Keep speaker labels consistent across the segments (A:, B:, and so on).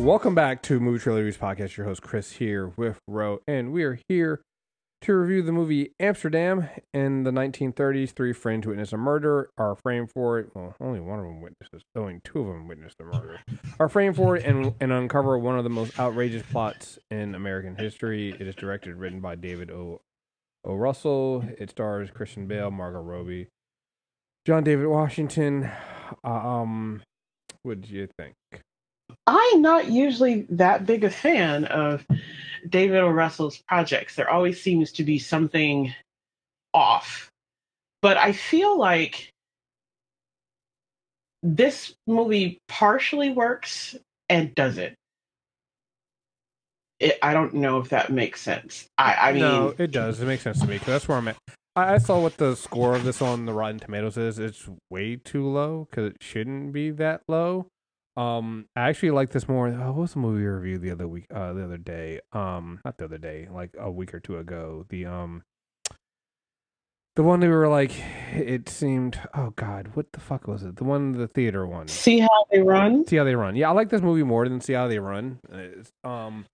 A: Welcome back to Movie Trailer Reviews Podcast. Your host Chris here with Ro, and we are here to review the movie Amsterdam in the 1930s. Three friends witness a murder, are framed for it. Well, only one of them witnesses. Only two of them witnessed the murder. Are framed for it and and uncover one of the most outrageous plots in American history. It is directed, written by David O. O. Russell. It stars Christian Bale, Margot Robbie, John David Washington. Um, what did you think?
B: I'm not usually that big a fan of David O. Russell's projects. There always seems to be something off. But I feel like this movie partially works and doesn't. It, I don't know if that makes sense. I, I mean,
A: no, it does. It makes sense to me because that's where I'm at. I, I saw what the score of this on the Rotten Tomatoes is. It's way too low because it shouldn't be that low. Um, I actually like this more. Oh, what was the movie we reviewed the other week? Uh, the other day. Um, not the other day, like a week or two ago. The um, the one that we were like, it seemed. Oh God, what the fuck was it? The one, the theater one.
B: see how they run.
A: See how they run. Yeah, I like this movie more than See How They Run. It's, um,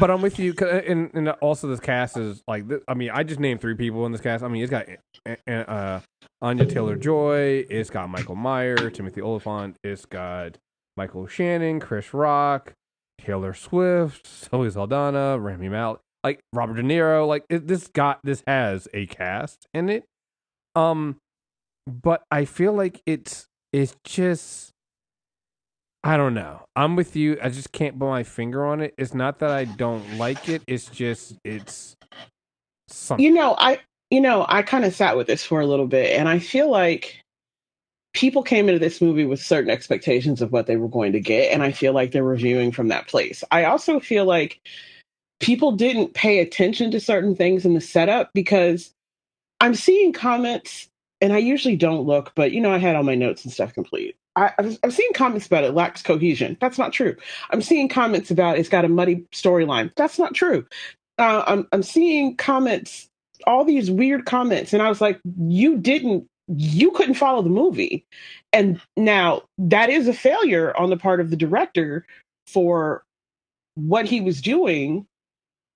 A: but I'm with you, and and also this cast is like, I mean, I just named three people in this cast. I mean, it's got uh, uh, Anya Taylor Joy, it's got Michael Meyer, Timothy Olyphant, it's got Michael Shannon, Chris Rock, Taylor Swift, Zoe Saldana, Rami Malek, like Robert De Niro. Like it, this got this has a cast in it. Um, but I feel like it's it's just I don't know. I'm with you. I just can't put my finger on it. It's not that I don't like it. It's just it's something.
B: You know, I you know, I kind of sat with this for a little bit and I feel like people came into this movie with certain expectations of what they were going to get and I feel like they're reviewing from that place. I also feel like people didn't pay attention to certain things in the setup because I'm seeing comments and I usually don't look, but you know, I had all my notes and stuff complete. I, I've seen comments about it lacks cohesion. That's not true. I'm seeing comments about it's got a muddy storyline. That's not true. Uh, I'm I'm seeing comments, all these weird comments, and I was like, you didn't, you couldn't follow the movie, and now that is a failure on the part of the director for what he was doing.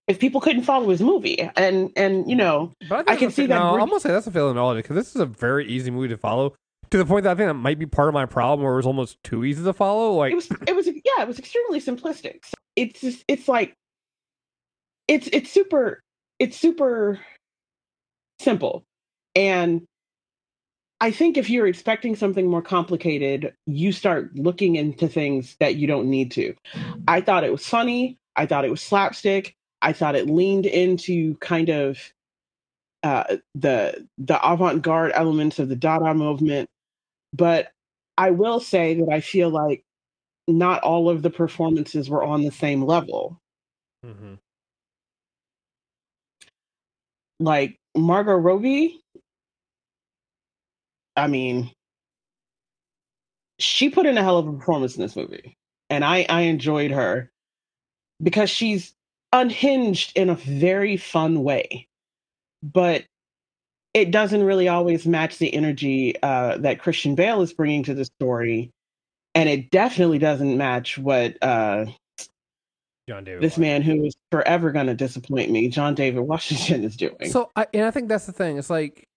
B: If people couldn't follow his movie, and and you know,
A: But
B: I
A: think
B: can see that
A: No,
B: bridge-
A: I'm gonna say that's a failure failing all because this is a very easy movie to follow. To the point that I think that might be part of my problem, where it was almost too easy to follow. Like,
B: it was it was yeah it was extremely simplistic so it's just it's like it's it's super it's super simple and i think if you're expecting something more complicated you start looking into things that you don't need to i thought it was funny i thought it was slapstick i thought it leaned into kind of uh, the the avant-garde elements of the dada movement but i will say that i feel like not all of the performances were on the same level.
A: Mhm.
B: Like Margot Robbie, I mean, she put in a hell of a performance in this movie, and I I enjoyed her because she's unhinged in a very fun way, but it doesn't really always match the energy uh, that Christian Bale is bringing to the story, and it definitely doesn't match what uh,
A: John David.
B: this
A: Washington.
B: man who is forever going to disappoint me, John David Washington, is doing.
A: So, I, and I think that's the thing. It's like,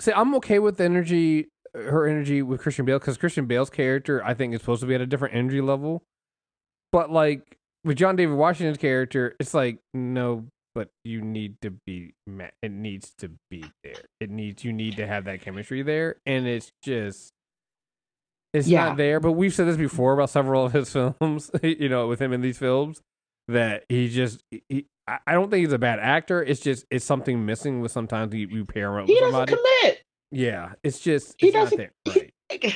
A: see, I'm okay with the energy, her energy with Christian Bale, because Christian Bale's character, I think, is supposed to be at a different energy level. But like with John David Washington's character, it's like no, but you need to be. It needs to be there. It needs you need to have that chemistry there, and it's just. It's
B: Yeah.
A: not there, but we've said this before about several of his films. You know, with him in these films, that he just he, I don't think he's a bad actor. It's just it's something missing with sometimes you, you pair him
B: he doesn't
A: somebody.
B: commit.
A: yeah, it's just
B: He
A: it's
B: doesn't-
A: there.
B: he-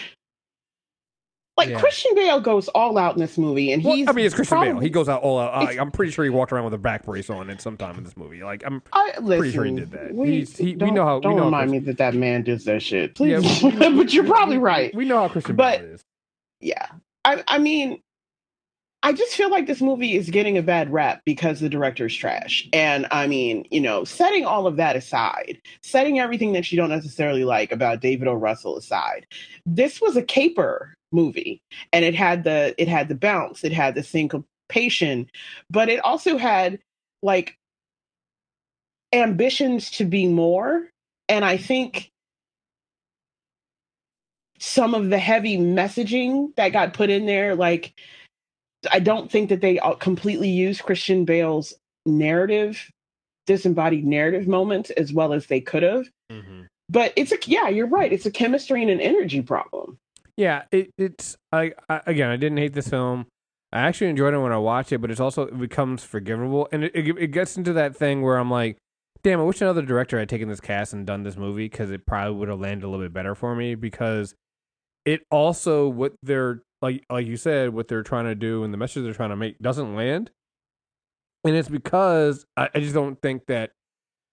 B: Like
A: Yeah.
B: Christian Bale goes all out in this movie, and
A: Well,
B: he's.
A: I mean, it's Christian Bale. He goes out all out. I, I'm pretty sure he walked around with a back brace on at some time in this movie. Like I'm
B: I,
A: pretty sure he did that.
B: We,
A: He's- he- we know how- we
B: Don't
A: know how
B: remind me that that man does that shit, please.
A: we- we-
B: but you're
A: we-
B: probably
A: we-
B: right.
A: We know how Christian
B: But-
A: Bale is.
B: yeah, I, I mean, I just feel like this movie is getting a bad rap because the director's trash. And I mean, you know, setting all of that aside, setting everything that you don't necessarily like about David O. Russell aside, this was a caper movie, and it had the it had the bounce, it had the syncopation, but it also had like ambitions to be more. And I think some of the heavy messaging that got put in there, like I don't think that they completely use Christian Bale's narrative, disembodied narrative moments as well as they could have. Mm-hmm. But it's a yeah, you're right. It's a chemistry and an energy problem.
A: Yeah, it, it's I, I again, I didn't hate this film. I actually enjoyed it when I watched it, but it's also it becomes forgivable, and it, it, it gets into that thing where I'm like, damn, I wish another director had taken this cast and done this movie because it probably would have landed a little bit better for me because it also what they're like like you said what they're trying to do and the message they're trying to make doesn't land. And it's because I, I just don't think that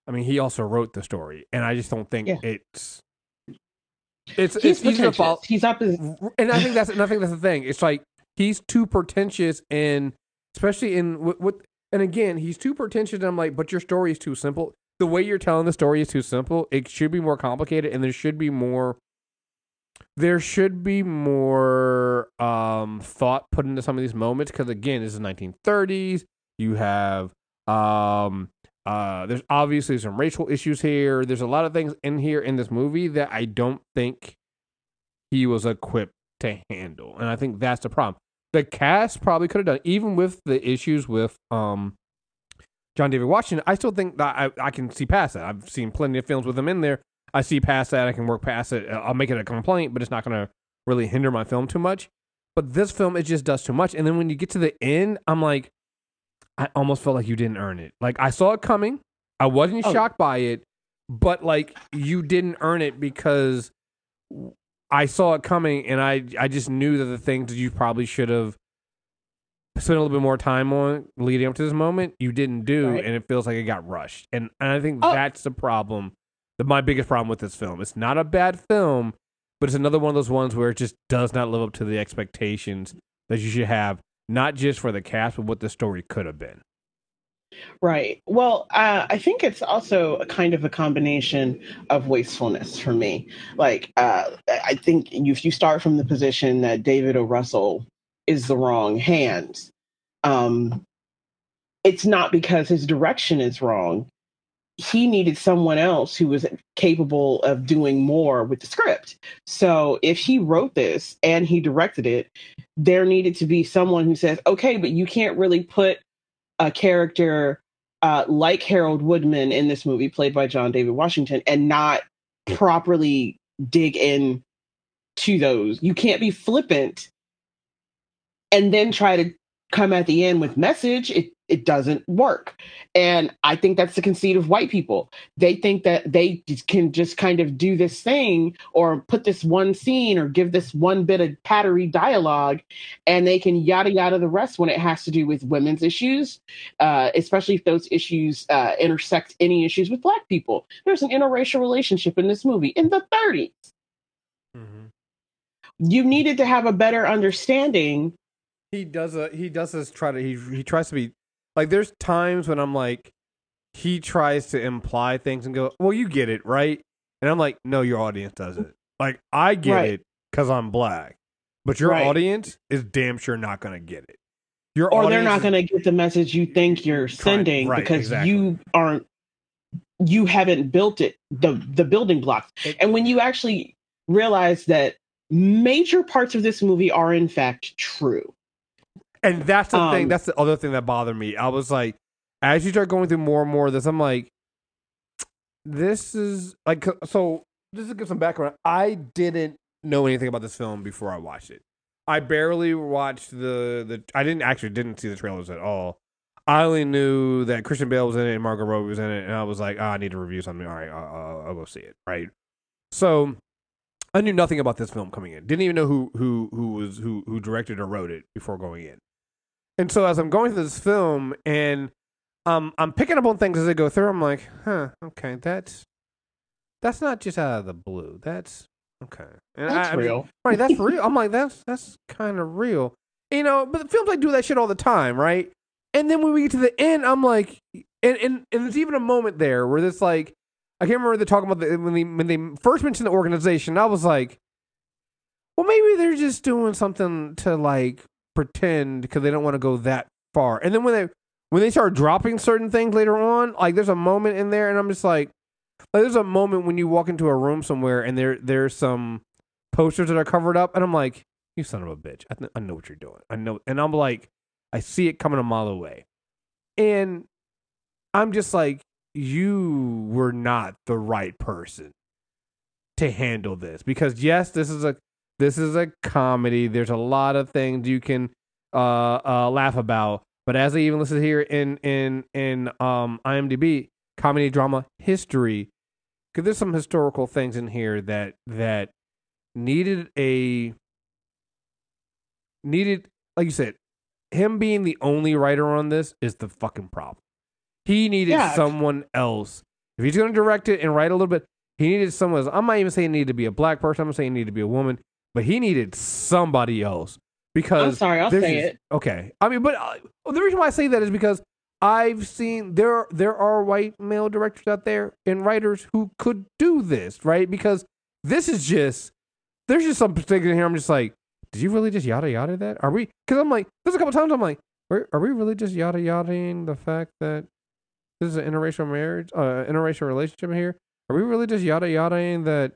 A: i mean he also wrote the story and i just don't think yeah. it's
B: it's he's it's easy to follow he's up his...
A: and i think that's and i think that's the thing. It's like he's too pretentious and especially in what, what and again he's too pretentious and i'm like but your story is too simple. The way you're telling the story is too simple it should be more complicated and there should be more there should be more um, thought put into some of these moments because again, this is 1930s. You have um, uh, there's obviously some racial issues here. There's a lot of things in here in this movie that I don't think he was equipped to handle, and I think that's the problem. The cast probably could have done, even with the issues with um, John David Washington. I still think that I, I can see past that. I've seen plenty of films with him in there I see past that. I can work past it. Uh, I'll make it a complaint, but it's not going to really hinder my film too much. But this film, it just does too much. And then when you get to the end, I'm like, I almost felt like you didn't earn it. Like I saw it coming. I wasn't oh. shocked by it, but like you didn't earn it because I saw it coming, and I I just knew that the things that you probably should have spent a little bit more time on leading up to this moment, you didn't do, right. and it feels like it got rushed. And, and I think oh. that's the problem the, my biggest problem with this film. It's not a bad film, but it's another one of those ones where it just does not live up to the expectations that you should have, not just for the cast, but what the story could have been.
B: Right. Well, uh, I think it's also a kind of a combination of wastefulness for me. Like, uh, I think if you start from the position that David O. Russell is the wrong hand, um, it's not because his direction is wrong he needed someone else who was capable of doing more with the script. So if he wrote this and he directed it, there needed to be someone who says, okay, but you can't really put a character uh, like Harold Woodman in this movie, played by John David Washington, and not properly dig in to those. You can't be flippant and then try to come at the end with message. It it doesn't work. And I think that's the conceit of white people. They think that they can just kind of do this thing or put this one scene or give this one bit of pattery dialogue and they can yada yada the rest when it has to do with women's issues, uh, especially if those issues uh, intersect any issues with black people. There's an interracial relationship in this movie in the 30s. Mm-hmm. You needed to have a better understanding
A: he does a he does this try to he he tries to be like there's times when I'm like, he tries to imply things and go, "Well, you get it, right?" And I'm like, "No, your audience doesn't. Like, I get right. it because I'm black, but your right. audience is damn sure not going to get it.
B: Your or they're not going to get the message you think you're sending right, because exactly. you aren't, you haven't built it the the building blocks. And when you actually realize that major parts of this movie are in fact true
A: and that's the um, thing. That's the other thing that bothered me. I was like, as you start going through more and more of this, I'm like, this is like so. Just to give some background, I didn't know anything about this film before I watched it. I barely watched the the. I didn't actually didn't see the trailers at all. I only knew that Christian Bale was in it and Margot Robbie was in it, and I was like, oh, I need to review something. All right, I'll, I'll go see it. Right. So I knew nothing about this film coming in. Didn't even know who who who was who who directed or wrote it before going in. And so as I'm going through this film and um, I'm picking up on things as I go through, I'm like, huh, okay, that's that's not just out of the blue. That's okay.
B: And that's I, real.
A: I mean, right, that's real. I'm like, that's that's kind of real. You know, but the films like do that shit all the time, right? And then when we get to the end, I'm like, and and, and there's even a moment there where this like, I can't remember the talking about the when they when they first mentioned the organization. I was like, well, maybe they're just doing something to like pretend because they don't want to go that far. And then when they when they start dropping certain things later on, like there's a moment in there, and I'm just like, like there's a moment when you walk into a room somewhere and there there's some posters that are covered up, and I'm like, you son of a bitch, I, th- I know what you're doing, I know, and I'm like, I see it coming a mile away, and I'm just like, you were not the right person to handle this. Because yes, this is a this is a comedy. There's a lot of things you can uh, uh, laugh about, but as I even listed here in in in um, IMDb, comedy drama history, because there's some historical things in here that that needed a needed like you said, him being the only writer on this is the fucking problem. He needed
B: Yeah.
A: someone else. If he's going to direct it and write a little bit, he needed someone else. I'm not even saying it needed to be a black person. I'm saying it needed to be a woman, but he needed somebody else because
B: I'm sorry, I'll say
A: just-
B: it.
A: Okay, I mean, but uh, the reason why I say that is because I've seen there there are white male directors out there and writers who could do this, right? Because this is just there's just some things in here. I'm just like, did you really just yada yada that? Are we? Because I'm like, there's a couple times I'm like, are, are we really just yada yadaing the fact that this is an interracial marriage, uh, interracial relationship here? Are we really just yada yadaing that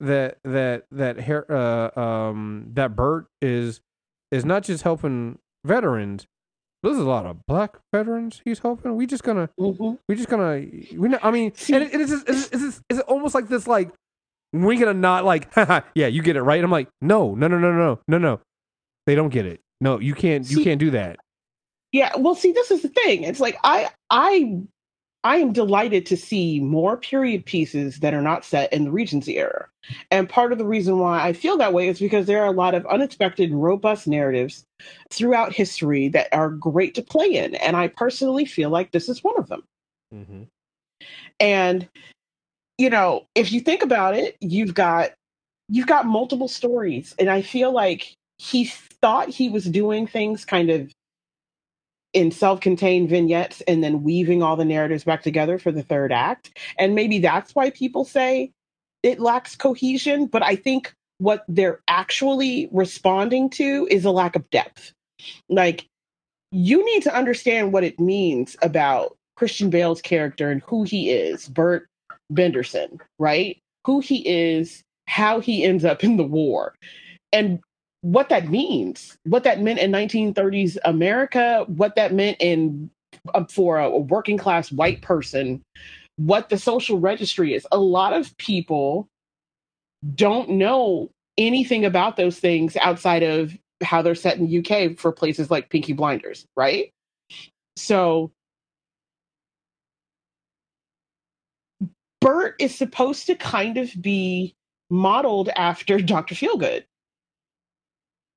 A: that that that uh um that Burt is is not just helping veterans. There's a lot of black veterans he's helping. We just gonna
B: Mhm.
A: we just gonna we not, I mean and it, it's, just, it's, it's, it's, it's almost like this like we gonna not like yeah you get it right. I'm like no no no no no no no they don't get it. No you can't you
B: See-
A: can't do that.
B: Yeah, well, see, this is the thing. It's like I, I, I am delighted to see more period pieces that are not set in the Regency era, and part of the reason why I feel that way is because there are a lot of unexpected, robust narratives throughout history that are great to play in, and I personally feel like this is one of them.
A: Mm-hmm.
B: And you know, if you think about it, you've got you've got multiple stories, and I feel like he thought he was doing things kind of in self-contained vignettes and then weaving all the narratives back together for the third act. And maybe that's why people say it lacks cohesion, but I think what they're actually responding to is a lack of depth. Like you need to understand what it means about Christian Bale's character and who he is, Burt Berendsen, right? Who he is, how he ends up in the war, and what that means, what that meant in 1930s America, what that meant in uh, for a, a working class white person, what the social registry is. A lot of people don't know anything about those things outside of how they're set in the UK for places like Peaky Blinders, right? So Burt is supposed to kind of be modeled after Dr. Feelgood.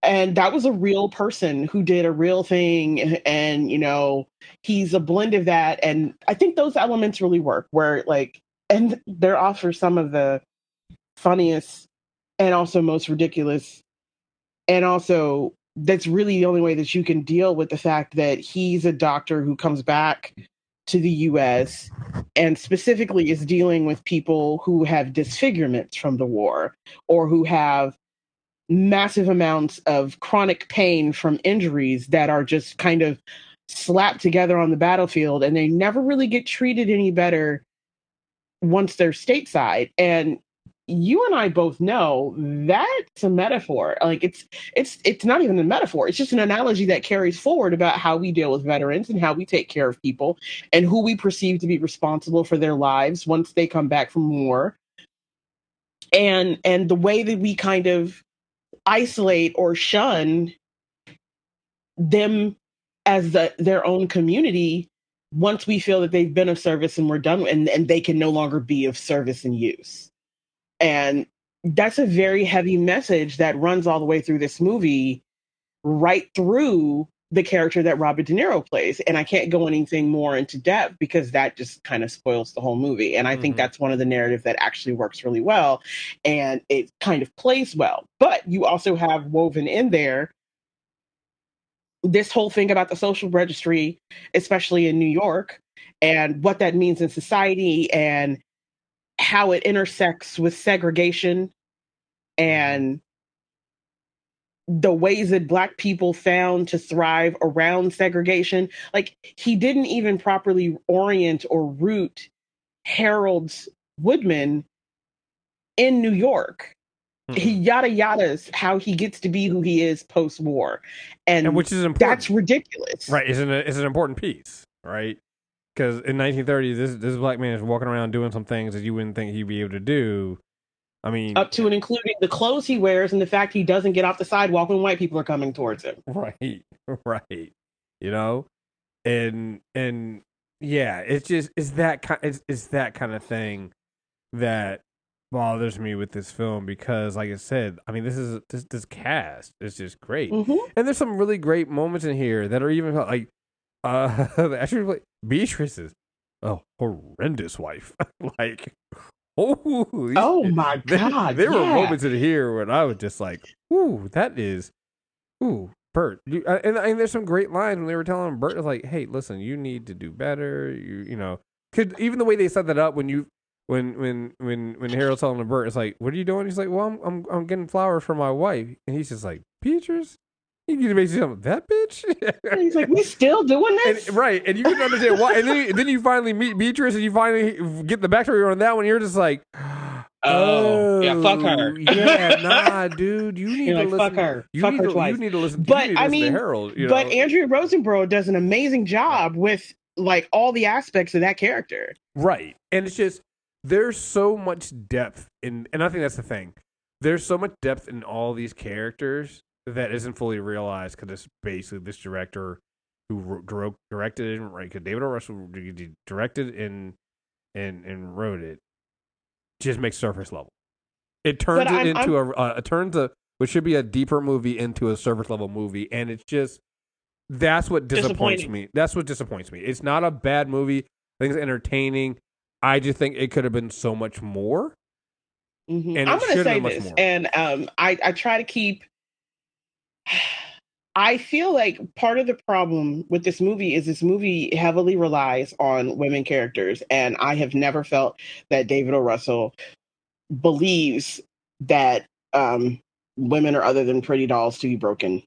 B: And that was a real person who did a real thing. And, you know, he's a blend of that. And I think those elements really work where, like, and they're offer some of the funniest and also most ridiculous. And also, that's really the only way that you can deal with the fact that he's a doctor who comes back to the US and specifically is dealing with people who have disfigurements from the war or who have massive amounts of chronic pain from injuries that are just kind of slapped together on the battlefield and they never really get treated any better once they're stateside. And you and I both know that's a metaphor. Like it's it's it's not even a metaphor. It's just an analogy that carries forward about how we deal with veterans and how we take care of people and who we perceive to be responsible for their lives once they come back from war. And and the way that we kind of isolate or shun them as the, their own community once we feel that they've been of service and we're done and, and they can no longer be of service and use. And that's a very heavy message that runs all the way through this movie right through the character that Robert De Niro plays. And I can't go anything more into depth because that just kind of spoils the whole movie. And I think
A: Mhm.
B: that's one of the narrative that actually works really well and it kind of plays well. But you also have woven in there this whole thing about the social registry, especially in New York, and what that means in society and how it intersects with segregation and the ways that black people found to thrive around segregation. Like he didn't even properly orient or root Harold's Woodman in New York. Mm-hmm. He yada yadas how he gets to be who he is post war, and,
A: and, which is important.
B: That's ridiculous,
A: right? Isn't it? Is an important piece, right? Because in 1930, this this black man is walking around doing some things that you wouldn't think he'd be able to do. I mean,
B: up to and including the clothes he wears and the fact he doesn't get off the sidewalk when white people are coming towards him.
A: Right, right. You know, and and yeah, it's just it's that kind it's, it's that kind of thing that bothers me with this film because, like I said, I mean, this is this this cast is just great, mm-hmm. and there's some really great moments in here that are even like uh actually Beatrice's a horrendous wife, like oh
B: oh my god,
A: there, there yeah. were moments in here when I was just like, ooh, that is ooh. Burt, you, uh, and, and there's some great lines when they were telling him, Burt, was like, "Hey, listen, you need to do better." You, you know, could even the way they set that up when you when when when when Harold's telling the Burt, it's like, "What are you doing?" He's like, "Well, I'm I'm, I'm getting flowers for my wife," and he's just like, "Beatrice." You need to make something that bitch.
B: he's like, we still doing this,
A: and, right? And you can understand why. And then, then you finally meet Beatrice, and you finally get the backstory on that one. You're just like,
B: Oh, yeah, fuck her.
A: Oh, yeah, nah, dude, you need You're to like, listen.
B: Fuck her.
A: You
B: fuck
A: need
B: her
A: to,
B: twice.
A: You need to listen.
B: But
A: to
B: I mean,
A: Harold. You
B: know? but
A: Andrea
B: Riseborough does an amazing job with like all the aspects of that character.
A: Right, and it's just there's so much depth in, and I think that's the thing. There's so much depth in all these characters that isn't fully realized because it's basically this director who wrote, directed it, right? Because David O. Russell directed and and and wrote it, just makes surface level. It turns it I'm, into I'm, a uh, it turns a what should be a deeper movie into a surface level movie, and it's just that's what disappoints me. That's what disappoints me. It's not a bad movie. I think it's entertaining. I just think it could have been so much more.
B: Mm-hmm. And I'm going to say this, more. and um, I, I try to keep. I feel like part of the problem with this movie is this movie heavily relies on women characters, and I have never felt that David O. Russell believes that um, women are other than pretty dolls to be broken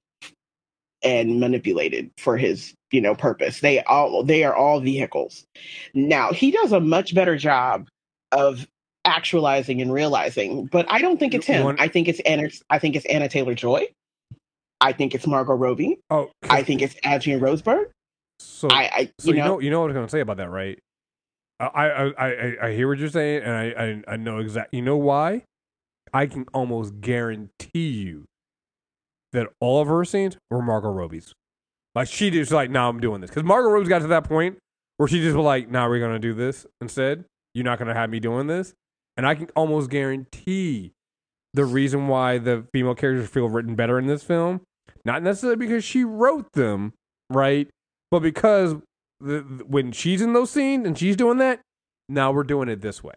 B: and manipulated for his you know purpose. They all they are all vehicles. Now he does a much better job of actualizing and realizing but i don't think it's him. i think it's anna i think it's anya taylor-joy i think it's margot robbie
A: oh
B: i think it's Andrea Riseborough.
A: so i, I so you, know, know you know what I'm going to say about that right I, I, I, I hear what you're saying, and I, I, I know exactly. You know why? I can almost guarantee you that all of her scenes were Margot Robbie's. Like she just like, now I'm doing this because Margot Robbie's got to that point where she just was like, now we're gonna do this instead. You're not gonna have me doing this, and I can almost guarantee the reason why the female characters feel written better in this film, not necessarily because she wrote them, right, but because the, when she's in those scenes and she's doing that, now we're doing it this way.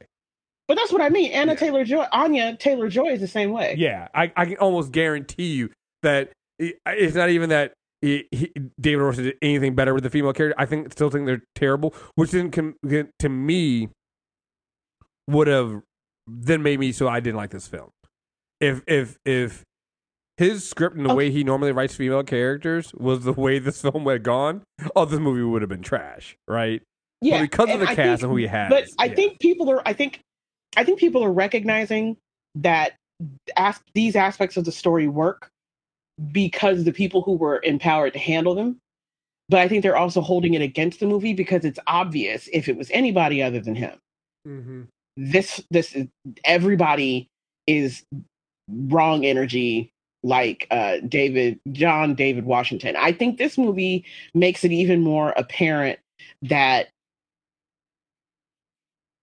B: But that's what I mean. Anna yeah. Taylor Joy, Anya Taylor Joy is the same way.
A: Yeah, I, I can almost guarantee you that it's not even that he, he, David Ross did anything better with the female character. I think still think they're terrible, which didn't com- to me would have then made me so I didn't like this film. If if if his script and the okay. way he normally writes female characters was the way this film have gone, oh, this movie would have been trash, right?
B: Yeah,
A: but because of the I cast think, and who he has.
B: But I
A: yeah.
B: think people are. I think, I think people are recognizing that as, these aspects of the story work because the people who were empowered to handle them. But I think they're also holding it against the movie because it's obvious if it was anybody other than him. Mm-hmm. This this everybody is wrong energy like uh, David John David Washington. I think this movie makes it even more apparent that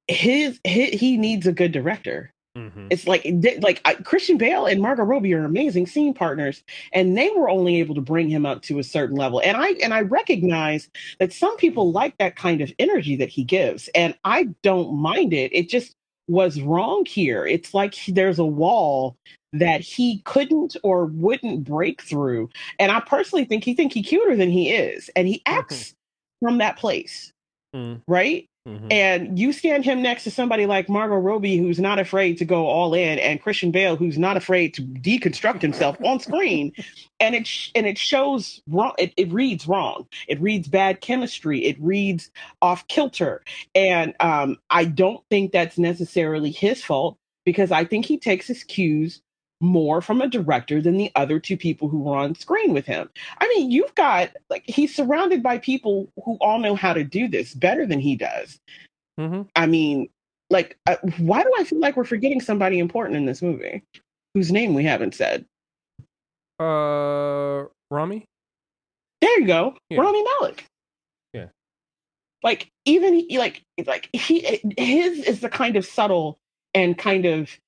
B: his, his he needs a good director. Mm-hmm. It's like like uh, Christian Bale and Margot Robbie are amazing scene partners, and they were only able to bring him up to a certain level. And I and I recognize that some people like that kind of energy that he gives, and I don't mind it. It just was wrong here. It's like there's a wall that he couldn't or wouldn't break through. And I personally think he think he cuter than he is, and he mm-hmm. acts mm-hmm. from that place, mm. right? Mm-hmm. And you stand him next to somebody like Margot Robbie, who's not afraid to go all in, and Christian Bale, who's not afraid to deconstruct himself on screen, and it sh- and it shows wrong. It, it reads wrong. It reads bad chemistry. It reads off kilter, and um, I don't think that's necessarily his fault because I think he takes his cues more from a director than the other two people who were on screen with him. I mean, you've got like he's surrounded by people who all know how to do this better than he does. Mm-hmm. I mean, like, uh, why do I feel like we're forgetting somebody important in this movie whose name we haven't said?
A: Uh, Rami.
B: There you go, yeah. Rami Malek.
A: Yeah.
B: Like even like like he his is the kind of subtle and kind of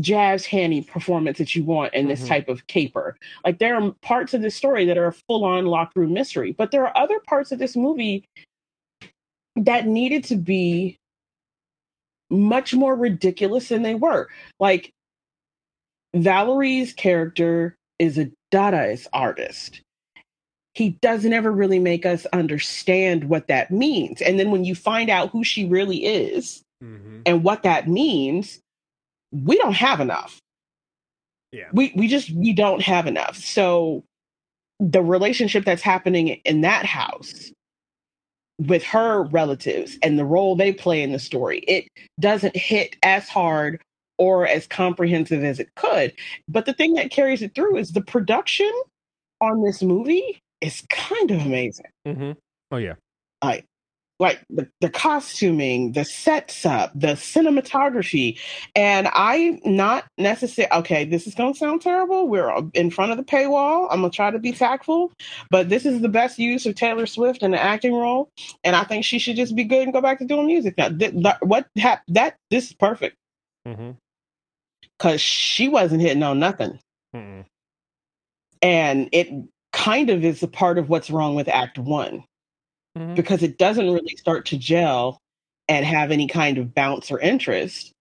B: jazz handy performance that you want in this mm-hmm. type of caper. Like there are parts of this story that are a full on locked room mystery, but there are other parts of this movie that needed to be much more ridiculous than they were. Like Valerie's character is a Dadaist artist. He doesn't ever really make us understand what that means. And then when you find out who she really is mm-hmm. and what that means, we don't have enough.
A: Yeah.
B: We we just we don't have enough. So the relationship that's happening in that house with her relatives and the role they play in the story, it doesn't hit as hard or as comprehensive as it could. But the thing that carries it through is the production on this movie is kind of amazing.
A: Mm-hmm. Oh yeah,
B: like like the, the costuming, the sets up, the cinematography. And I'm not necessarily, okay, this is going to sound terrible. We're in front of the paywall. I'm going to try to be tactful, but this is the best use of Taylor Swift in the acting role. And I think she should just be good and go back to doing music. Now, th- th- what happened? That, this is perfect.
A: Mm-hmm.
B: Cause she wasn't hitting on nothing.
A: Mm-hmm.
B: And it kind of is a part of what's wrong with Act One mm-hmm. because it doesn't really start to gel and have any kind of bounce or interest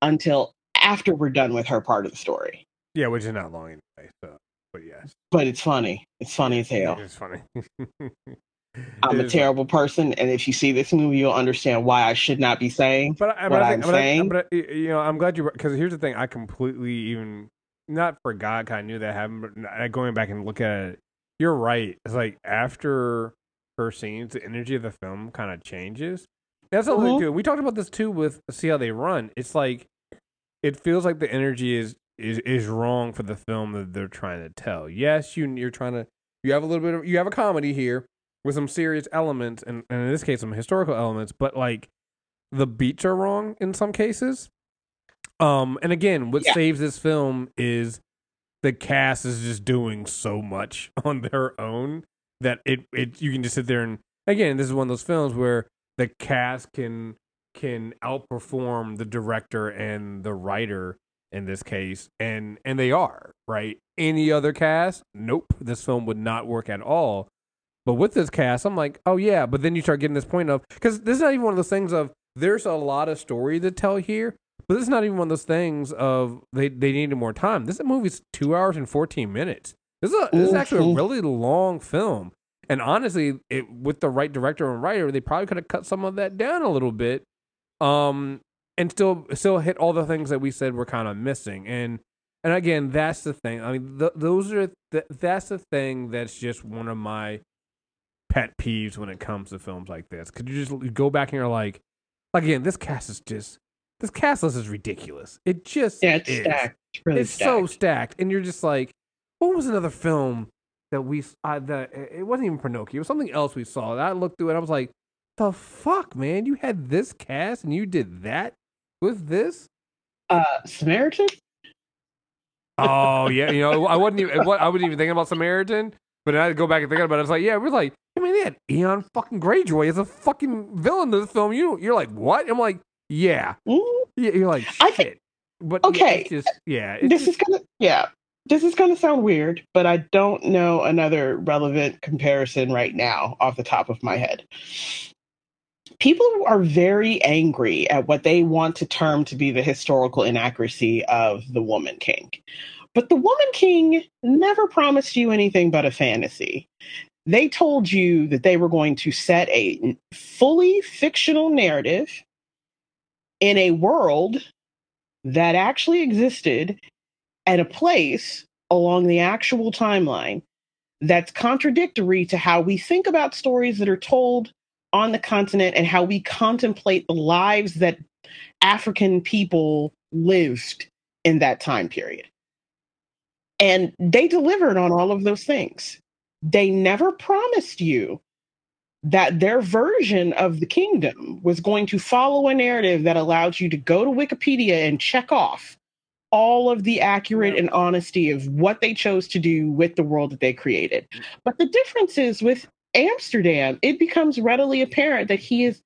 B: until after we're done with her part of the story.
A: Yeah, which is not long anyway. So, but yes.
B: But it's funny. It's funny as hell.
A: It's funny.
B: I'm a terrible person, and if you see this movie, you'll understand why I should not be saying but, I, but what I am saying.
A: but I, you know, I'm glad you because here's the thing: I completely even not forgot. I knew that happened, but going back and look at it, you're right. It's like after scenes, the energy of the film kind of changes. That's something mm-hmm. good. We talked about this too with see how they run. It's like it feels like the energy is is is wrong for the film that they're trying to tell. Yes, you you're trying to you have a little bit of you have a comedy here with some serious elements and, and in this case some historical elements, but like the beats are wrong in some cases. Um and again, what yeah. saves this film is the cast is just doing so much on their own that it it you can just sit there and again this is one of those films where the cast can can outperform the director and the writer in this case and and they are right? Any other cast? Nope. This film would not work at all. But with this cast i'm like oh yeah. But then you start getting this point of because this is not even one of those things of there's a lot of story to tell here but this is not even one of those things of they they needed more time. This movie's two hours and 14 minutes this is, a, this is actually a really long film. And honestly, it, with the right director and writer, they probably could have cut some of that down a little bit, um, and still still hit all the things that we said were kind of missing. And and again, that's the thing. I mean, th- those are th- that's the thing that's just one of my pet peeves when it comes to films like this. Could you just go back and you're like, again, this cast is just this cast list is ridiculous. It just
B: yeah, it's
A: is.
B: stacked. It's, really
A: it's
B: stacked.
A: so stacked, and you're just like, what was another film that we uh, that it wasn't even Pinocchio. It was something else we saw. I looked through it. I was like, the fuck, man! You had this cast and you did that with this.
B: Uh, Samaritan.
A: Oh yeah, you know I wasn't even I wasn't even thinking about Samaritan, but I had to go back and think about it. I was like, yeah, we're like, I mean, they had Euron fucking Greyjoy as a fucking villain in the film. You you're like, what? I'm like, yeah,
B: mm-hmm.
A: yeah. You're like, shit.
B: I think,
A: but
B: okay,
A: yeah, just, yeah
B: this just, is gonna yeah this is going to sound weird, but I don't know another relevant comparison right now off the top of my head. People are very angry at what they want to term to be the historical inaccuracy of the Woman King. But the Woman King never promised you anything but a fantasy. they told you that they were going to set a fully fictional narrative in a world that actually existed at a place along the actual timeline that's contradictory to how we think about stories that are told on the continent and how we contemplate the lives that African people lived in that time period. And they delivered on all of those things. They never promised you that their version of the kingdom was going to follow a narrative that allowed you to go to Wikipedia and check off all of the accurate and honesty of what they chose to do with the world that they created. But the difference is with Amsterdam, it becomes readily apparent that he is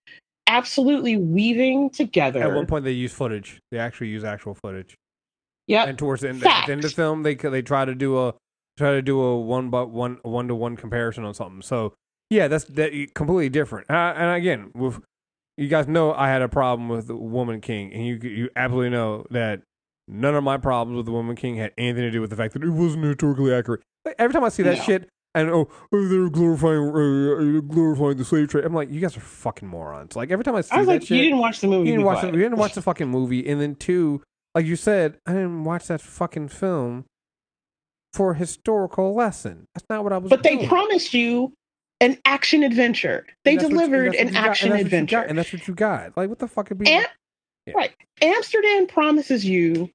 B: absolutely weaving together.
A: At one point, they use footage. They actually use actual footage.
B: Yeah.
A: And towards the end, the end of the film, they they try to do a try to do a one but one one to one comparison on something. So yeah, that's that completely different. Uh, and again, with you guys know, I had a problem with Woman King, and you you absolutely know that none of my problems with the Woman King had anything to do with the fact that it wasn't historically accurate. Like, every time I see that
B: No.
A: shit, and oh, oh, they're glorifying uh, glorifying the slave trade. I'm like, you guys are fucking morons. Like every time I see
B: I was
A: that
B: like,
A: shit,
B: you didn't watch the movie.
A: you didn't
B: be
A: watch the, you didn't watch the fucking movie, and then two, like you said, I didn't watch that fucking film for a historical lesson. That's not what I was.
B: But they promised you an action adventure. They
A: And that's what you-
B: delivered an
A: got,
B: action
A: and that's what you
B: adventure.
A: got, and that's what you got. Like what the fuck? Are we,
B: Am-
A: Yeah.
B: Right. Amsterdam promises you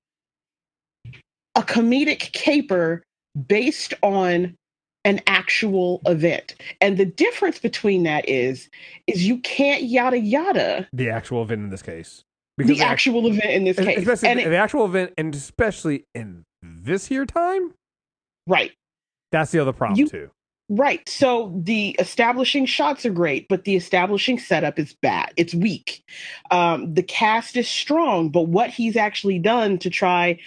B: a comedic caper based on an actual event. And the difference between that is is you can't yada yada
A: the actual event in this case, Because
B: the
A: act-
B: actual event in this case.
A: especially
B: And
A: the,
B: it-
A: the actual event, and especially in this here time,
B: right.
A: that's the other problem
B: You-
A: too.
B: Right. So the establishing shots are great, but the establishing setup is bad. It's weak. Um, the cast is strong, but what he's actually done to try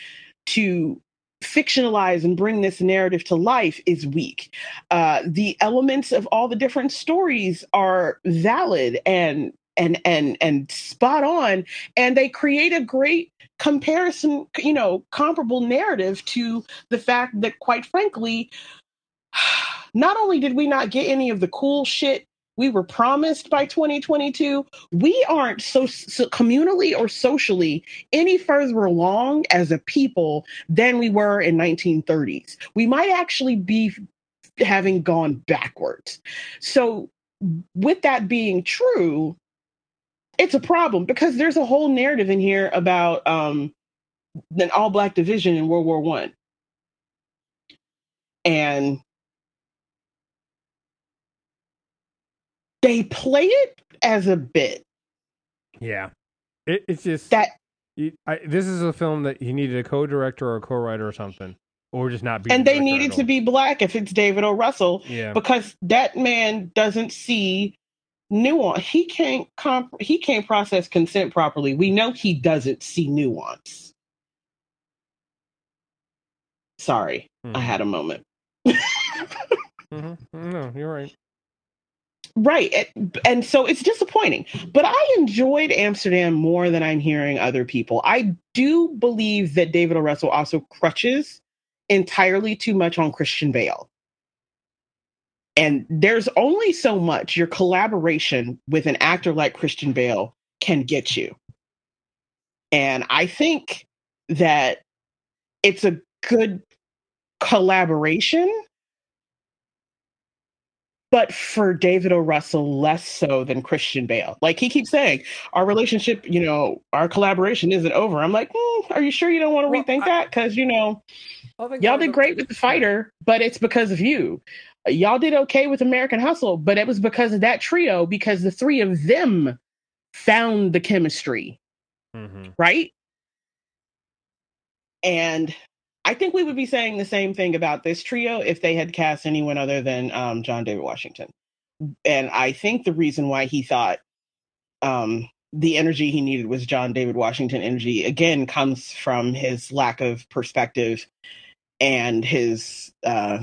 B: to fictionalize and bring this narrative to life is weak. Uh, the elements of all the different stories are valid and and and and spot on, and they create a great comparison, you know, comparable narrative to the fact that, quite frankly, not only did we not get any of the cool shit we were promised by 2022, we aren't so, so communally or socially any further along as a people than we were in 1930s. We might actually be having gone backwards. So with that being true, it's a problem because there's a whole narrative in here about um, an all black division in World War One. And they play it as a bit
A: Yeah, it, it's just
B: that
A: you, I, this is a film that he needed a co-director or a co-writer or something, or just not be.
B: and
A: the
B: they needed to be black if it's David O. Russell
A: Yeah,
B: because that man doesn't see nuance. He can't comp- he can't process consent properly. We know he doesn't see nuance. Sorry, I
A: Mhm.
B: had a moment.
A: Mhm. No, you're right.
B: Right. And, so it's disappointing. But I enjoyed Amsterdam more than I'm hearing other people. I do believe that David O. Russell also crutches entirely too much on Christian Bale. And there's only so much your collaboration with an actor like Christian Bale can get you. And I think that it's a good collaboration but for David O. Russell, less so than Christian Bale. Like he keeps saying, our relationship, you know, our collaboration isn't over. I'm like, mm, are you sure you don't want to
A: Well,
B: rethink
A: I-
B: that? Because you know, y'all did great with the fighter, but it's because of you. Y'all did okay with American Hustle, but it was because of that trio. Because the three of them found the chemistry,
A: Mhm.
B: right? And I think we would be saying the same thing about this trio if they had cast anyone other than um, John David Washington. And I think the reason why he thought um, the energy he needed was John David Washington energy again comes from his lack of perspective and his uh,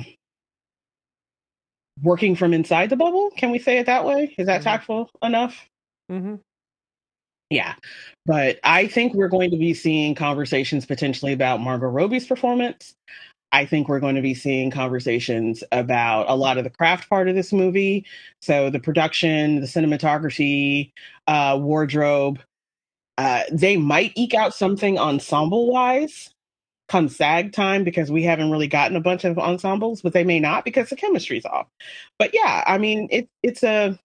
B: working from inside the bubble. Can we say it that way? Is that
A: Mhm.
B: tactful enough?
A: Mhm.
B: Yeah. But I think we're going to be seeing conversations potentially about Margot Robbie's performance. I think we're going to be seeing conversations about a lot of the craft part of this movie. So the production, the cinematography, uh, wardrobe. Uh, they might eke out something ensemble wise come SAG time because we haven't really gotten a bunch of ensembles, but they may not because the chemistry's off. But yeah, I mean it, it's a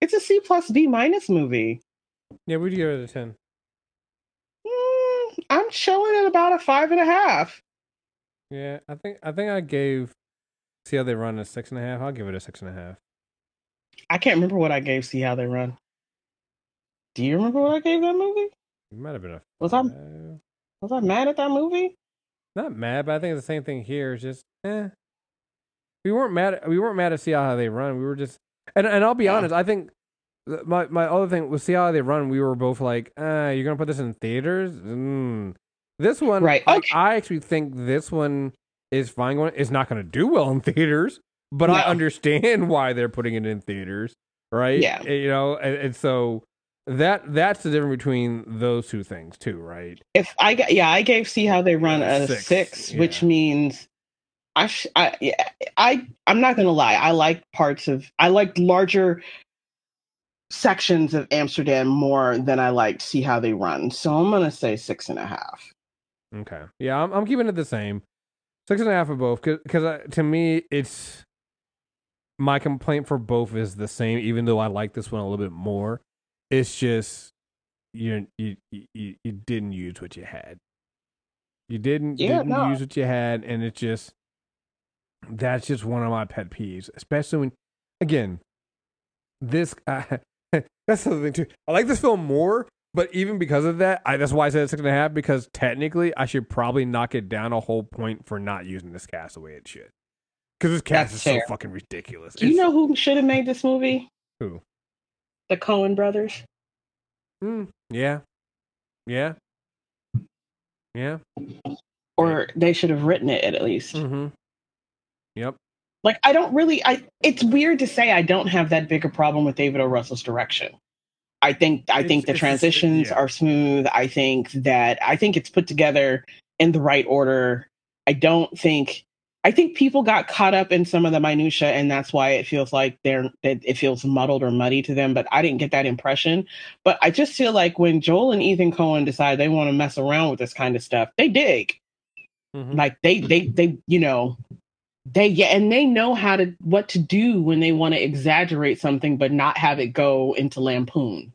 B: it's a C plus B minus movie.
A: Yeah, we'd give it a ten.
B: Mm, I'm chilling at about a five and a half.
A: Yeah, I think I think I gave. See how they run a six and a half. I'll give it a six and a half.
B: I can't remember what I gave. See how they run. Do you remember what I gave that movie?
A: It might have been a.
B: Was I was I mad at that movie?
A: Not mad, but I think it's the same thing here. It's just, eh. We weren't mad. We weren't mad to see how they run. We were just, and and I'll be
B: Yeah.
A: honest. I think th- my my other thing was see how they run. We were both like, ah, you're gonna put this in theaters. Mm. This one,
B: Right, okay.
A: I actually think this one is fine. Going, it's not gonna do well in theaters, but I understand why they're putting it in theaters, right?
B: Yeah.
A: You know, and, and so that that's the difference between those two things too, right?
B: If I got yeah, I gave see how they run a
A: Six,
B: six, which means I sh- I yeah, I I'm not gonna lie. I like parts of I like larger sections of Amsterdam more than I liked see how they run. So I'm gonna say six and a half.
A: Okay. Yeah, I'm, I'm keeping it the same. Six and a half for both. Because uh, to me, it's. My complaint for both is the same, even though I like this one a little bit more. It's just. You, you you you didn't use what you had. You didn't
B: Yeah,
A: didn't
B: no.
A: use what you had, and it just that's just one of my pet peeves, especially when again this uh, that's the other thing too. I like this film more, but even because of that, I, that's why I said six and a half because technically I should probably knock it down a whole point for not using this cast the way it should. Because this cast
B: That's
A: is so fucking ridiculous.
B: Do you
A: It's-
B: know who should have made this movie?
A: Who?
B: The Coen brothers.
A: Mm, yeah, yeah, yeah.
B: Or they should have written it at least.
A: Mm-hmm. Yep.
B: Like I don't really I it's weird to say I don't have that big a problem with David O. Russell's direction. I think I
A: It's-
B: think the transitions
A: yeah.
B: are smooth. I think that I think it's put together in the right order. I don't think I think people got caught up in some of the minutia and that's why it feels like they're it, it feels muddled or muddy to them, but I didn't get that impression. But I just feel like when Joel and Ethan Coen decide they want to mess around with this kind of stuff, they dig
A: Mhm.
B: like they they they you know they yeah and they know how to what to do when they want to exaggerate something but not have it go into lampoon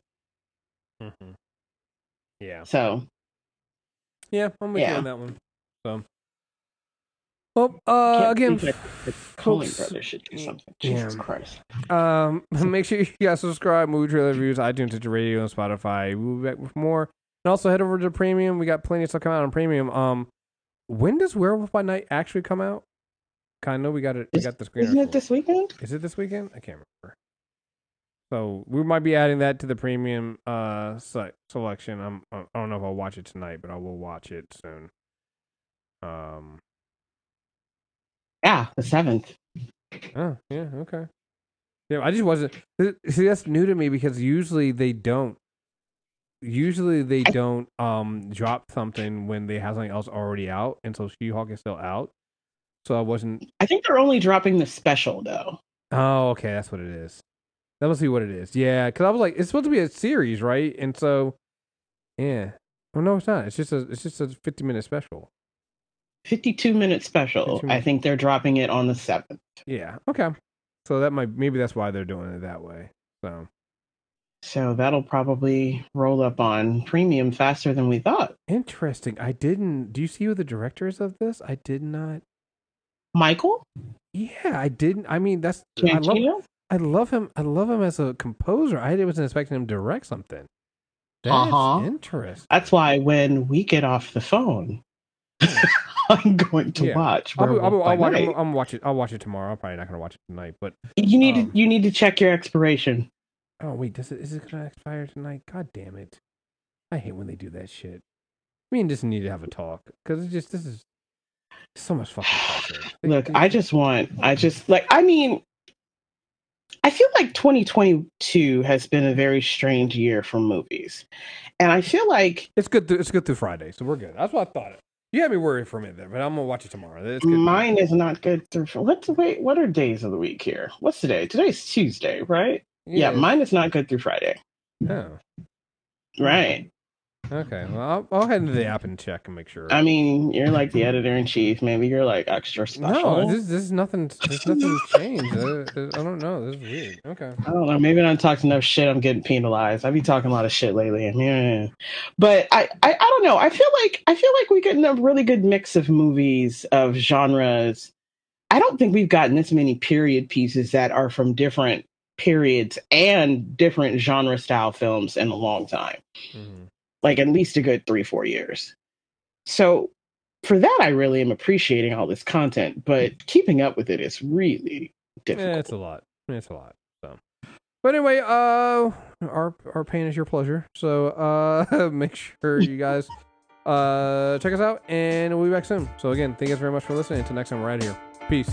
A: Mhm. Yeah.
B: so
A: Yeah, I'm with you
B: Yeah.
A: on that one. So, well, uh, again,
B: the
A: folks,
B: brothers should do something
A: yeah.
B: jesus christ
A: um, make sure you guys subscribe, movie trailer reviews, iTunes, Stitcher Radio, and Spotify. We'll be back with more. And also head over to Premium. We got plenty of stuff coming out on Premium. Um, when does Werewolf by Night actually come out? 'Cause I we got it. We got the screener.
B: isn't it this weekend
A: Is it this weekend? I can't remember. So we might be adding that to the premium uh se- selection. I'm I don't know if I'll watch it tonight, but I will watch it soon. Um.
B: yeah the seventh
A: Oh yeah. Okay. Yeah, I just wasn't. See, that's new to me because usually they don't. Usually they don't um drop something when they have something else already out, and so She-Hulk is still out. So I wasn't.
B: i think they're only dropping the special though
A: Oh, okay, that's what it is. That must be what it is. Yeah, because I was like, it's supposed to be a series, right? And so, yeah. Well, no, it's not. It's just a it's just a fifty minute special.
B: 52 minute special
A: 52
B: i think they're dropping it on the 7th
A: Yeah. Okay. So that might maybe that's why they're doing it that way. So
B: so that'll probably roll up on premium faster than we thought
A: interesting. I didn't. Do you see who the directors of this? I did not.
B: Michael
A: Yeah, I didn't. I mean, that's I love. I love him. I love him as a composer. I wasn't expecting him to direct something. That's
B: Uh-huh.
A: interesting.
B: That's why when we get off the phone, I'm going to
A: Yeah.
B: watch.
A: I'll, be, I'll, be, I'll watch, I'm, I'm watch it. I'll watch it tomorrow. I'm probably not gonna watch it tonight. But
B: You need
A: um,
B: to you need to check your expiration.
A: oh wait, does it is it gonna expire tonight? God damn it! I hate when they do that shit. Me and just need to have a talk because it's just this is so much fucking pressure.
B: Look, I just want I just like I mean I feel like 2022 has been a very strange year for movies. And I feel like
A: it's good. Through, it's good through Friday, so we're good. That's what I thought. You had me worried for a minute there, but I'm gonna watch it tomorrow.
B: Mine is not good through. What's wait? What are days of the week here? What's today? Today's Tuesday, right? Yeah, mine is not good through Friday.
A: Oh,
B: Right.
A: Okay. Well, I'll, I'll head into the app and check and make sure.
B: I mean, you're like the editor in chief. Maybe you're like extra special.
A: no, this, this is nothing. This nothing changed. I, I don't know. This is weird. Okay.
B: I don't know. Maybe when I talk enough shit, I'm getting penalized. I've been talking a lot of shit lately. Yeah. But I, I, I don't know. I feel like I feel like we're getting a really good mix of movies of genres. I don't think we've gotten this many period pieces that are from different periods and different genre style films in a long time.
A: Mhm.
B: Like at least a good three, four years. So for that, I really am appreciating all this content, but keeping up with it is really difficult.
A: Yeah, it's a lot. It's a lot. So, but anyway, uh, our our pain is your pleasure. So, uh, make sure you guys uh check us out, and we'll be back soon. So again, thank you guys very much for listening. Until next time, we're out of here. Peace.